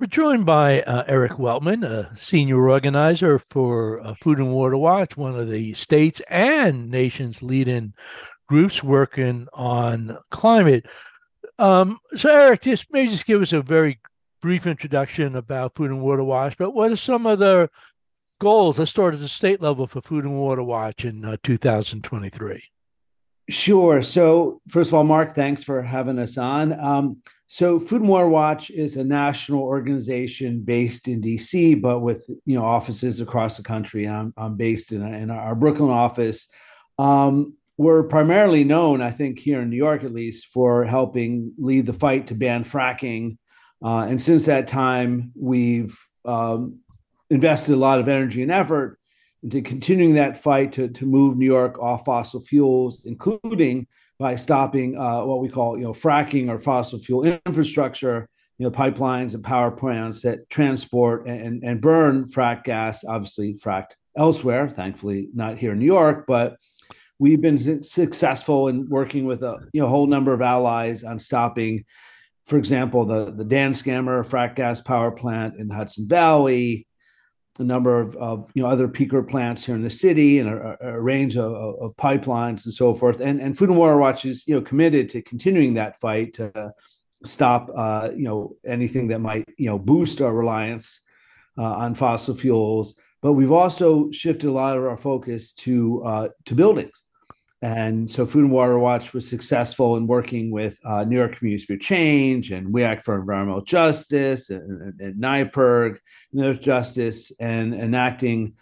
We're joined by uh, Eric Weltman, a senior organizer for uh, Food and Water Watch, one of the states and nation's leading groups working on climate. Um, so, Eric, just maybe just give us a very brief introduction about Food and Water Watch, but what are some of the goals? Let's start at the state level for Food and Water Watch in uh, 2023. Sure. So, first of all, Mark, thanks for having us on. Um, so, Food and Water Watch is a national organization based in DC, but with you know offices across the country. I'm, I'm based in, in our Brooklyn office. Um, we're primarily known, I think, here in New York at least, for helping lead the fight to ban fracking. Uh, and since that time, we've um, invested a lot of energy and effort into continuing that fight to, to move New York off fossil fuels, including by stopping uh, what we call you know fracking or fossil fuel infrastructure, you know pipelines and power plants that transport and, and burn frack gas, obviously fracked elsewhere. Thankfully, not here in New York, but we've been successful in working with a you know whole number of allies on stopping, for example, the the Danskamer frack gas power plant in the Hudson Valley, a number of, of you know other peaker plants here in the city and a, a range of, of, pipelines and so forth. And and Food and Water Watch is you know committed to continuing that fight to stop uh, you know anything that might you know boost our reliance uh, on fossil fuels. But we've also shifted a lot of our focus to uh, to buildings. And so Food and Water Watch was successful in working with uh, New York Communities for Change and We Act for Environmental Justice and, and, and There's Justice, and enacting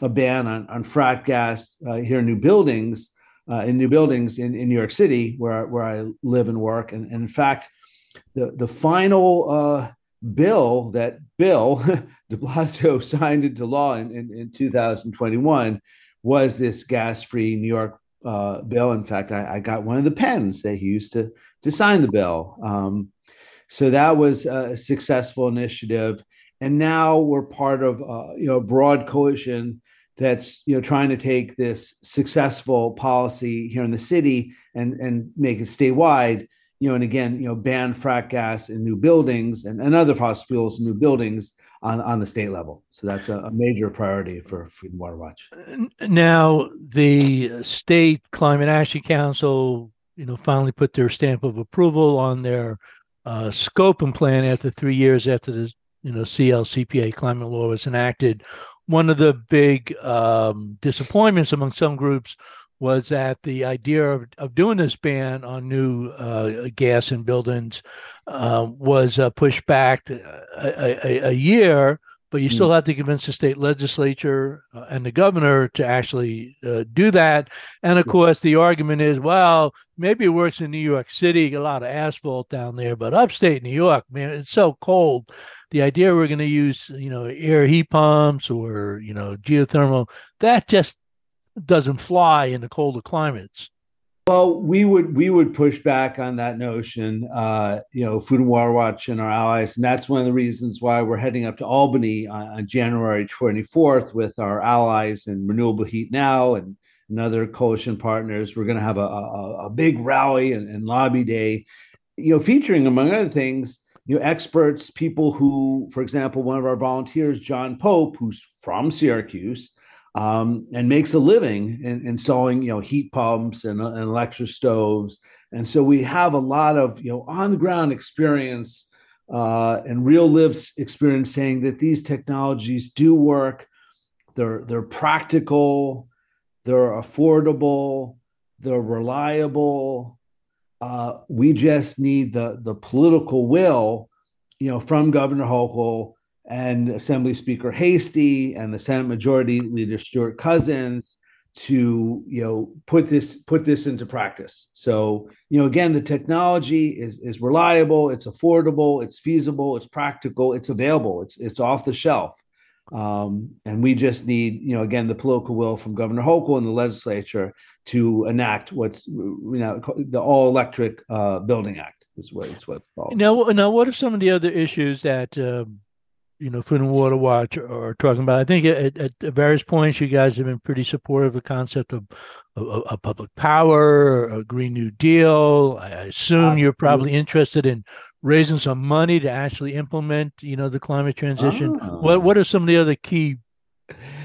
a ban on, on frack gas uh, here in new buildings, uh, in new buildings in, in New York City, where, where I live and work. And, and in fact, the, the final uh, bill that Bill de Blasio signed into law in, in, in 2021 was this gas-free New York uh, bill. In fact, I, I, got one of the pens that he used to to sign the bill. Um, so that was a successful initiative, and now we're part of uh, you know a broad coalition that's you know trying to take this successful policy here in the city and and make it statewide. You know, and again, you know, ban frac gas in new buildings and, and other fossil fuels in new buildings on, on the state level. So that's a, a major priority for and Water Watch. Now, the state climate action council, you know, finally put their stamp of approval on their uh, scope and plan after three years after the you know CLCPA climate law was enacted. One of the big um, disappointments among some groups was that the idea of, of doing this ban on new uh, gas in buildings uh, was uh, pushed back a, a, a, year, but you still mm. had to convince the state legislature uh, and the governor to actually uh, do that. And of course, the argument is, well, maybe it works in New York City, a lot of asphalt down there, but upstate New York, man, it's so cold. The idea we're going to use, you know, air heat pumps or you know geothermal, that just doesn't fly in the colder climates. Well, we would we would push back on that notion. Uh, you know, Food and Water Watch and our allies, and that's one of the reasons why we're heading up to Albany on, on January 24th with our allies and Renewable Heat Now and, and other coalition partners. We're going to have a, a, a, big rally and, and lobby day, you know, featuring among other things, you know, experts, people who, for example, one of our volunteers, John Pope, who's from Syracuse um, and makes a living in, installing you know heat pumps and, and electric stoves. And so we have a lot of you know on the ground experience uh, and real lived experience saying that these technologies do work. They're they're practical they're affordable they're reliable. Uh, we just need the the political will you know from governor hochul and Assembly Speaker Heastie and the Senate Majority Leader Stewart Cousins to you know put this put this into practice. So you know again, the technology is is reliable, it's affordable, it's feasible, it's practical, it's available, it's it's off the shelf. Um, and we just need, you know, again, the political will from Governor Hochul and the legislature to enact what's, you know, the all electric uh, building act is what it's what it's called. Now, now, what are some of the other issues that um, you know, Food and Water Watch are talking about. I think at, at, various points, you guys have been pretty supportive of the concept of, of, of public power, a Green New Deal. I assume Absolutely. you're probably interested in raising some money to actually implement, you know, the climate transition. Oh. What what are some of the other key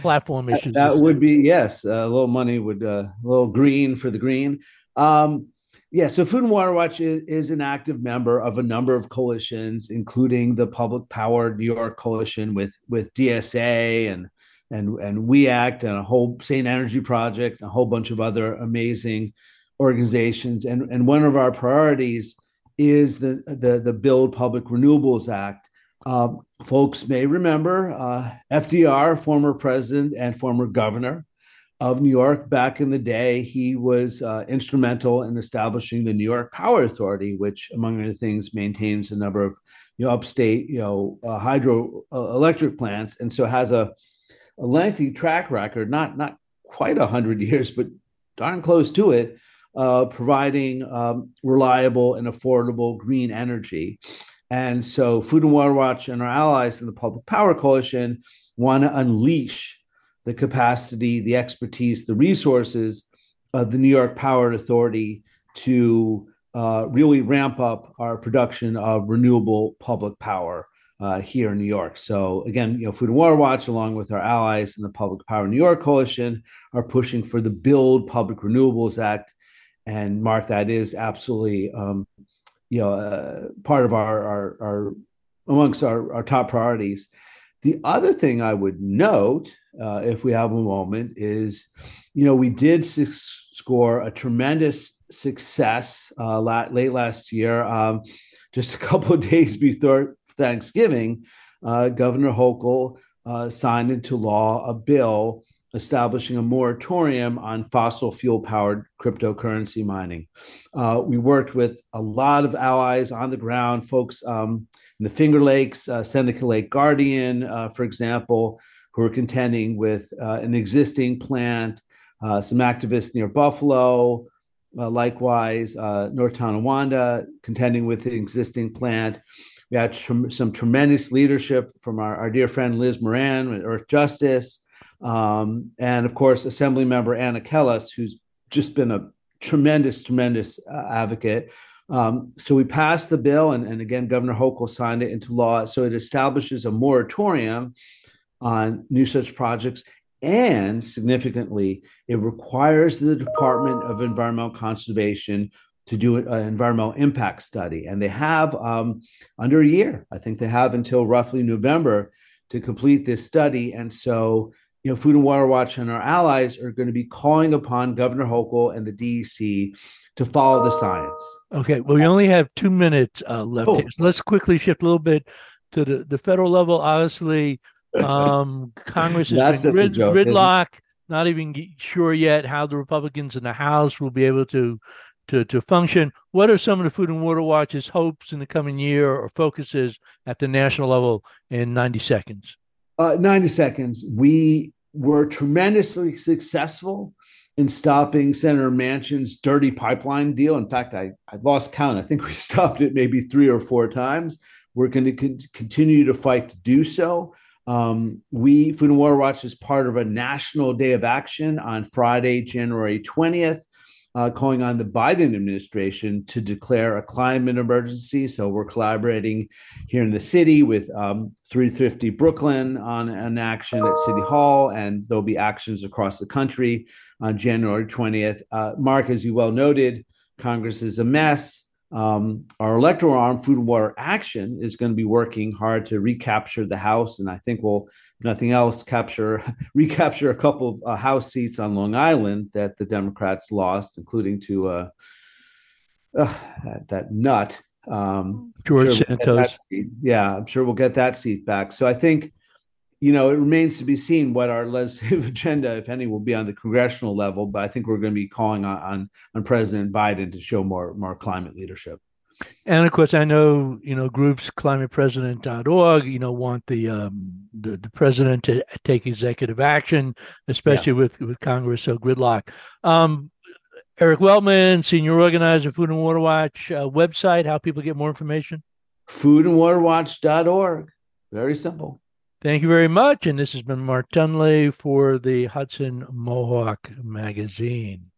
platform issues? That would be yes, a little money would uh, a little green for the green. Um, yeah, so Food and Water Watch is, is, an active member of a number of coalitions, including the Public Power New York Coalition with with DSA and and and We Act and a whole Sane Energy Project, and a whole bunch of other amazing organizations. And and one of our priorities is the the the Build Public Renewables Act. Uh, folks may remember uh, FDR, former president and former governor, of New York back in the day. He was uh, instrumental in establishing the New York Power Authority, which, among other things, maintains a number of you know upstate you know uh, hydro uh, plants, and so has a, a lengthy track record, not not quite a hundred years, but darn close to it, uh, providing um, reliable and affordable green energy. And so, Food and Water Watch and our allies in the Public Power Coalition want to unleash the capacity, the expertise, the resources of the New York Power Authority to uh, really ramp up our production of renewable public power uh, here in New York. So again, you know, Food and Water Watch, along with our allies in the Public Power New York Coalition, are pushing for the Build Public Renewables Act. And Mark, that is absolutely, um, you know, uh, part of our, our, our amongst our, our top priorities. The other thing I would note, uh, if we have a moment, is you know, we did score a tremendous success uh, late last year. Um, just a couple of days before Thanksgiving, uh, Governor Hochul uh, signed into law a bill establishing a moratorium on fossil fuel powered cryptocurrency mining. Uh, we worked with a lot of allies on the ground, folks um, in the Finger Lakes, uh, Seneca Lake Guardian, uh, for example, who are contending with uh, an existing plant, uh, some activists near Buffalo, uh, likewise, North Tonawanda, contending with the existing plant. We had tr- some tremendous leadership from our, our, dear friend Liz Moran with Earthjustice. Um, and of course, Assembly member Anna Kelles, who's just been a tremendous, tremendous advocate. Um, so we passed the bill, and, and again, Governor Hochul signed it into law. So it establishes a moratorium on new such projects. And significantly, it requires the Department of Environmental Conservation to do an environmental impact study. And they have um, under a year, I think they have until roughly November to complete this study. And so you know, Food and Water Watch and our allies are going to be calling upon Governor Hochul and the DEC to follow the science. Okay. Well, we only have two minutes uh, left. Oh. So let's quickly shift a little bit to the, the federal level. Obviously, um, Congress is grid, gridlock. Not even sure yet how the Republicans in the House will be able to to to function. What are some of the Food and Water Watch's hopes in the coming year or focuses at the national level in 90 seconds? Uh, 90 seconds. We were tremendously successful in stopping Senator Manchin's dirty pipeline deal. In fact, I, I lost count. I think we stopped it maybe three or four times. We're going to con- continue to fight to do so. Um, we, Food and Water Watch, is part of a national day of action on Friday, January 20th uh, calling on the Biden administration to declare a climate emergency. So we're collaborating here in the city with um, 350 Brooklyn on an action at City Hall, and there'll be actions across the country on January 20th. Uh, Mark, as you well noted, Congress is a mess. Um, our electoral arm, Food and Water Action, is going to be working hard to recapture the House, and I think we'll nothing else, capture recapture a couple of uh, House seats on Long Island that the Democrats lost, including to uh, uh, that, that, nut um, George sure Santos. We'll yeah, I'm sure we'll get that seat back. So I think you know it remains to be seen what our legislative agenda, if any, will be on the congressional level. But I think we're going to be calling on on, on President Biden to show more more climate leadership. And of course, I know you know groups climatepresident.org. You know want the um, the, the president to take executive action, especially yeah. with with Congress so gridlock. Um, Eric Weltman, senior organizer, Food and Water Watch uh, website. How people get more information? Foodandwaterwatch.org. Very simple. Thank you very much. And this has been Mark Dunlea for the Hudson Mohawk Magazine.